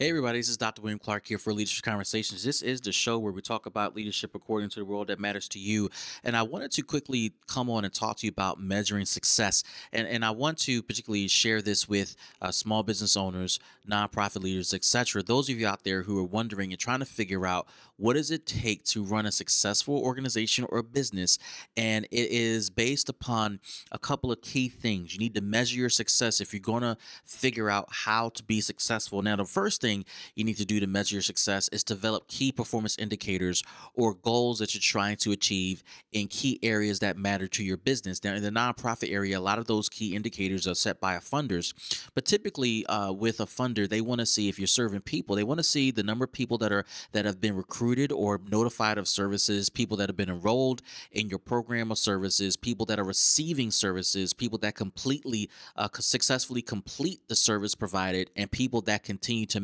Hey, everybody, this is Dr. William Clark here for Leadership Conversations. This is the show where we talk about leadership according to the world that matters to you. And I wanted to quickly come on and talk to you about measuring success. And, and I want to particularly share this with uh, small business owners, nonprofit leaders, etc. Those of you out there who are wondering and trying to figure out what does it take to run a successful organization or a business. And it is based upon a couple of key things. You need to measure your success if you're going to figure out how to be successful. Now, the first thing you need to do to measure your success is develop key performance indicators or goals that you're trying to achieve in key areas that matter to your business. Now, in the nonprofit area, a lot of those key indicators are set by funders, but typically uh, with a funder, they want to see if you're serving people. They want to see the number of people that are that have been recruited or notified of services, people that have been enrolled in your program of services, people that are receiving services, people that completely uh, successfully complete the service provided, and people that continue to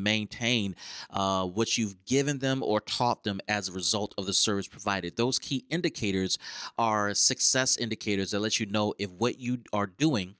uh, what you've given them or taught them as a result of the service provided. Those key indicators are success indicators that let you know if what you are doing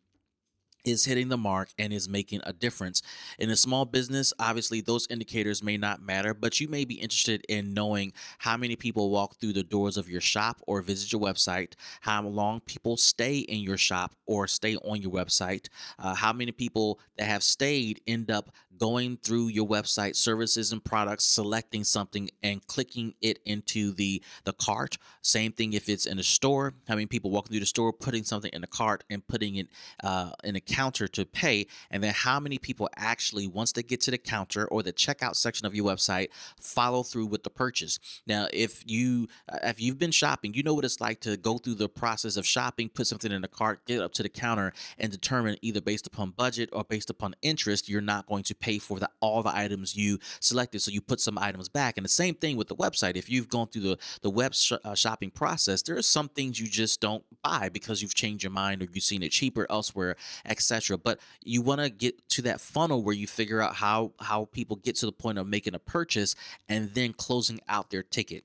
is hitting the mark and is making a difference. In a small business, obviously those indicators may not matter, but you may be interested in knowing how many people walk through the doors of your shop or visit your website, how long people stay in your shop or stay on your website, uh, how many people that have stayed end up going through your website services and products selecting something and clicking it into the the cart. Same thing if it's in a store. Many people walking through the store putting something in the cart and putting it uh, in a counter to pay? And then how many people actually once they get to the counter or the checkout section of your website follow through with the purchase? Now if you uh, if you've been shopping you know what it's like to go through the process of shopping put something in the cart get up to the counter and determine either based upon budget or based upon interest you're not going to pay for the, all the items you selected. So you put some items back. And the same thing with the website. If you've gone through the, the web sh- uh, shopping process, there are some things you just don't buy because you've changed your mind or you've seen it cheaper elsewhere, etc. But you want to get to that funnel where you figure out how, how people get to the point of making a purchase and then closing out their ticket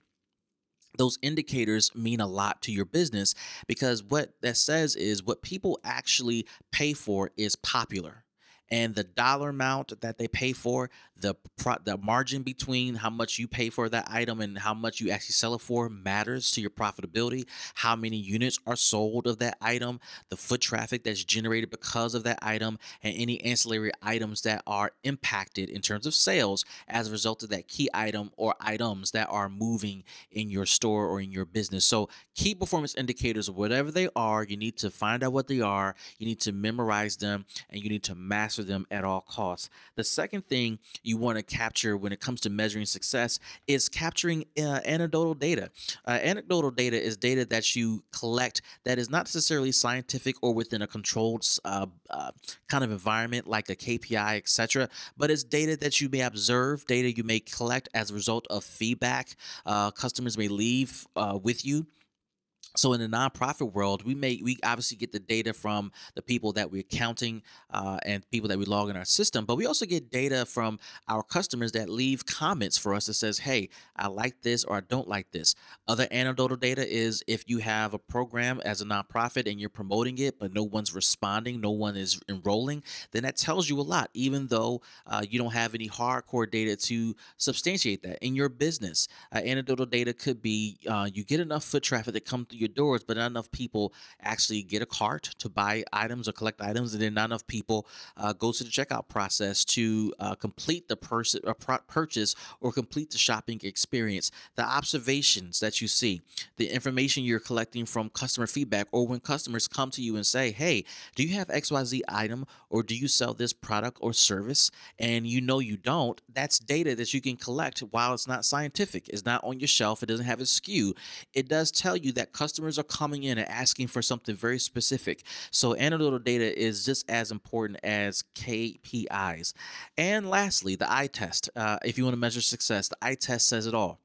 those indicators mean a lot to your business because what that says is what people actually pay for is popular and the dollar amount that they pay for the pro- the margin between how much you pay for that item and how much you actually sell it for matters to your profitability how many units are sold of that item the foot traffic that's generated because of that item and any ancillary items that are impacted in terms of sales as a result of that key item or items that are moving in your store or in your business so key performance indicators whatever they are you need to find out what they are you need to memorize them and you need to master them at all costs. The second thing you want to capture when it comes to measuring success is capturing uh, anecdotal data. Uh, anecdotal data is data that you collect that is not necessarily scientific or within a controlled uh, uh kind of environment like a KPI, etc., but it's data that you may observe, data you may collect as a result of feedback uh, customers may leave uh, with you so in the nonprofit world, we may we obviously get the data from the people that we're counting uh, and people that we log in our system, but we also get data from our customers that leave comments for us that says, "Hey, I like this" or "I don't like this." Other anecdotal data is if you have a program as a nonprofit and you're promoting it, but no one's responding, no one is enrolling, then that tells you a lot. Even though uh, you don't have any hardcore data to substantiate that in your business, uh, anecdotal data could be uh, you get enough foot traffic that come through your doors, but not enough people actually get a cart to buy items or collect items, and then not enough people uh, go to the checkout process to uh, complete the pers- or uh, purchase or complete the shopping experience. The observations that you see, the information you're collecting from customer feedback, or when customers come to you and say, "Hey, do you have XYZ item, or do you sell this product or service?" and you know you don't, that's data that you can collect while it's not scientific, it's not on your shelf, it doesn't have a SKU. It does tell you that customers customers are coming in and asking for something very specific. So anecdotal data is just as important as KPIs. And lastly, the eye test. Uh, if you want to measure success, the eye test says it all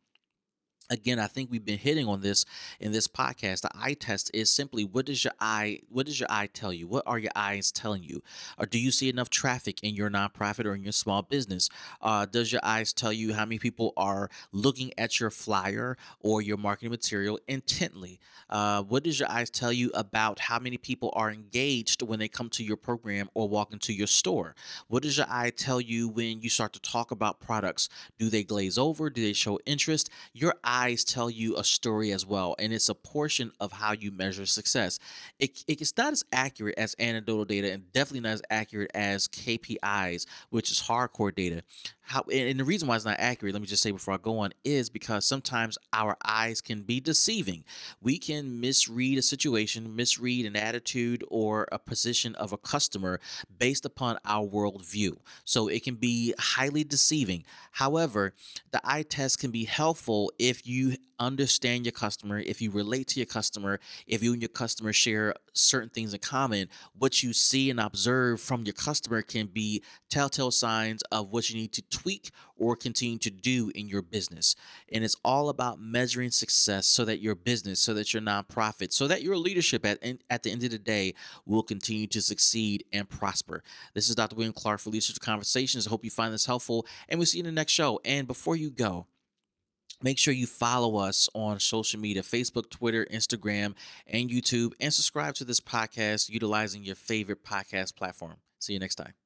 again i think we've been hitting on this in this podcast the eye test is simply what does your eye what does your eye tell you? What are your eyes telling you? Or do you see enough traffic in your nonprofit or in your small business? Uh, does your eyes tell you how many people are looking at your flyer or your marketing material intently? Uh, what does your eyes tell you about how many people are engaged when they come to your program or walk into your store? What does your eye tell you when you start to talk about products? Do they glaze over? Do they show interest? Your eyes tell you a story as well, and it's a portion of how you measure success. It, it's not as accurate as anecdotal data, and definitely not as accurate as KPIs, which is hardcore data. How and the reason why it's not accurate, let me just say before I go on, is because sometimes our eyes can be deceiving. We can misread a situation, misread an attitude or a position of a customer based upon our worldview. So it can be highly deceiving. However, the eye test can be helpful if you understand your customer, if you relate to your customer, if you and your customer share certain things in common, what you see and observe from your customer can be telltale signs of what you need to tweak or continue to do in your business. And it's all about measuring success so that your business, so that your nonprofit, so that your leadership at, at the end of the day will continue to succeed and prosper. This is Dr. William Clark for Leadership Conversations. I hope you find this helpful, and we'll see you in the next show. And before you go, Make sure you follow us on social media Facebook, Twitter, Instagram, and YouTube, and subscribe to this podcast utilizing your favorite podcast platform. See you next time.